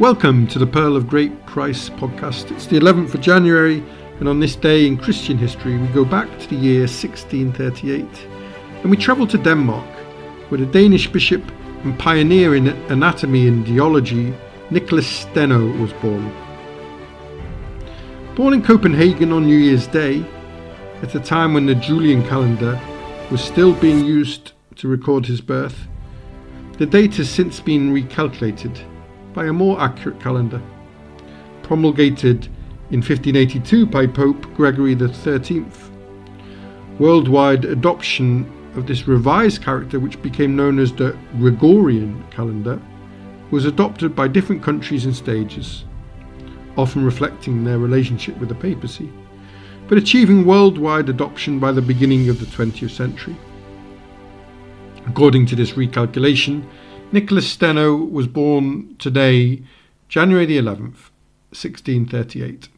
Welcome to the Pearl of Great Price podcast. It's the 11th of January, and on this day in Christian history, we go back to the year 1638 and we travel to Denmark, where the Danish bishop and pioneer in anatomy and geology, Nicholas Steno, was born. Born in Copenhagen on New Year's Day, at a time when the Julian calendar was still being used to record his birth, the date has since been recalculated by a more accurate calendar, promulgated in 1582 by Pope Gregory XIII. Worldwide adoption of this revised character, which became known as the Gregorian calendar, was adopted by different countries in stages, often reflecting their relationship with the papacy, but achieving worldwide adoption by the beginning of the 20th century. According to this recalculation, Nicholas Steno was born today, January the 11th, 1638.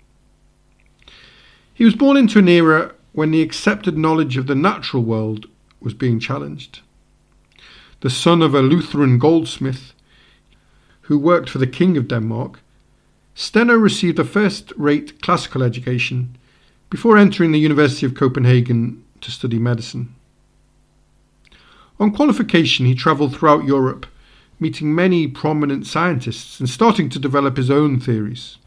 He was born into an era when the accepted knowledge of the natural world was being challenged. The son of a Lutheran goldsmith who worked for the King of Denmark, Steno received a first rate classical education before entering the University of Copenhagen to study medicine. On qualification, he travelled throughout Europe meeting many prominent scientists and starting to develop his own theories.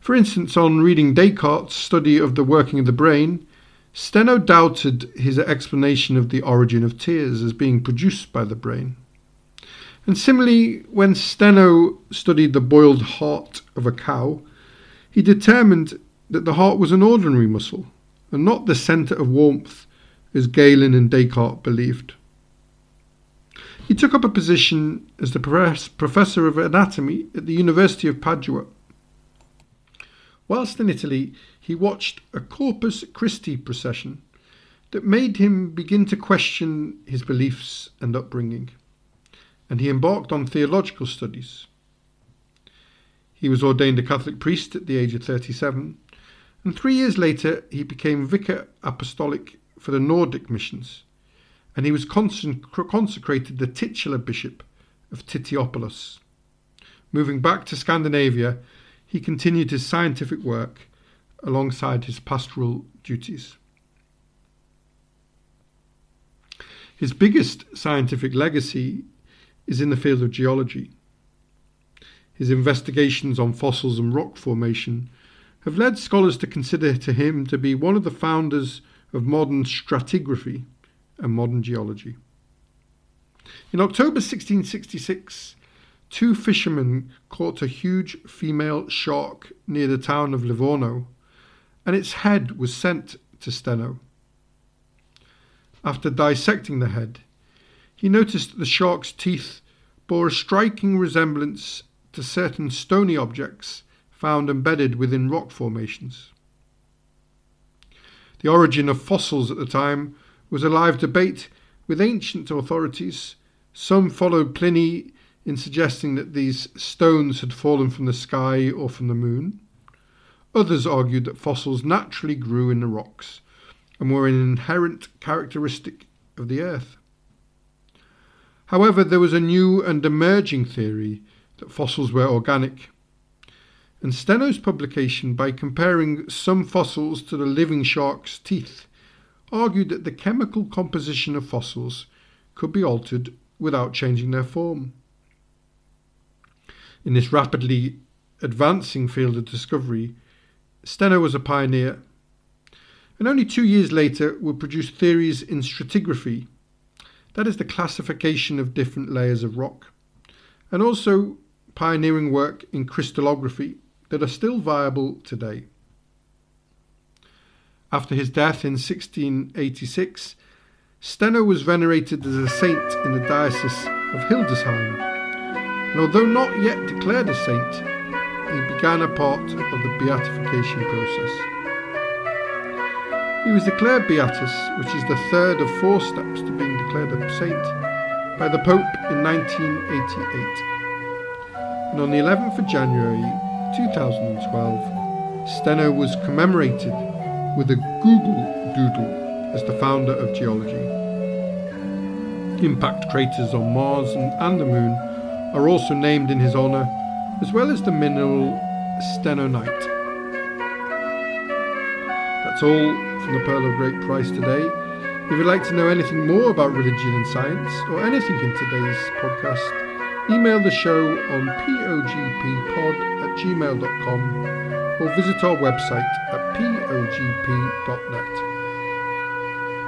For instance, on reading Descartes' study of the working of the brain, Steno doubted his explanation of the origin of tears as being produced by the brain. And similarly, when Steno studied the boiled heart of a cow, he determined that the heart was an ordinary muscle and not the centre of warmth as Galen and Descartes believed. He took up a position as the professor of anatomy at the University of Padua. Whilst in Italy, he watched a Corpus Christi procession that made him begin to question his beliefs and upbringing, and he embarked on theological studies. He was ordained a Catholic priest at the age of 37, and three years later he became vicar apostolic for the Nordic missions and he was consecrated the titular bishop of Titiopolis. Moving back to Scandinavia, he continued his scientific work alongside his pastoral duties. His biggest scientific legacy is in the field of geology. His investigations on fossils and rock formation have led scholars to consider to him to be one of the founders of modern stratigraphy and modern geology. In October 1666, two fishermen caught a huge female shark near the town of Livorno, and its head was sent to Steno. After dissecting the head, he noticed that the shark's teeth bore a striking resemblance to certain stony objects found embedded within rock formations. The origin of fossils at the time was a live debate with ancient authorities. Some followed Pliny in suggesting that these stones had fallen from the sky or from the moon. Others argued that fossils naturally grew in the rocks and were an inherent characteristic of the earth. However, there was a new and emerging theory that fossils were organic. And Steno's publication, by comparing some fossils to the living shark's teeth, argued that the chemical composition of fossils could be altered without changing their form. In this rapidly advancing field of discovery, Steno was a pioneer, and only two years later would produce theories in stratigraphy, that is, the classification of different layers of rock, and also pioneering work in crystallography that are still viable today. After his death in 1686, Steno was venerated as a saint in the diocese of Hildesheim, and although not yet declared a saint, he began a part of the beatification process. He was declared beatus, which is the third of four steps to being declared a saint, by the Pope in 1988. And on the 11th of January 2012, Steno was commemorated with a Google Doodle as the founder of geology. Impact craters on Mars and, and the Moon are also named in his honour, as well as the mineral stenonite. That's all from the Pearl of Great Price today. If you'd like to know anything more about religion and science, or anything in today's podcast, email the show on pogppod at gmail.com or visit our website at pogp.net.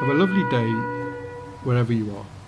Have a lovely day wherever you are.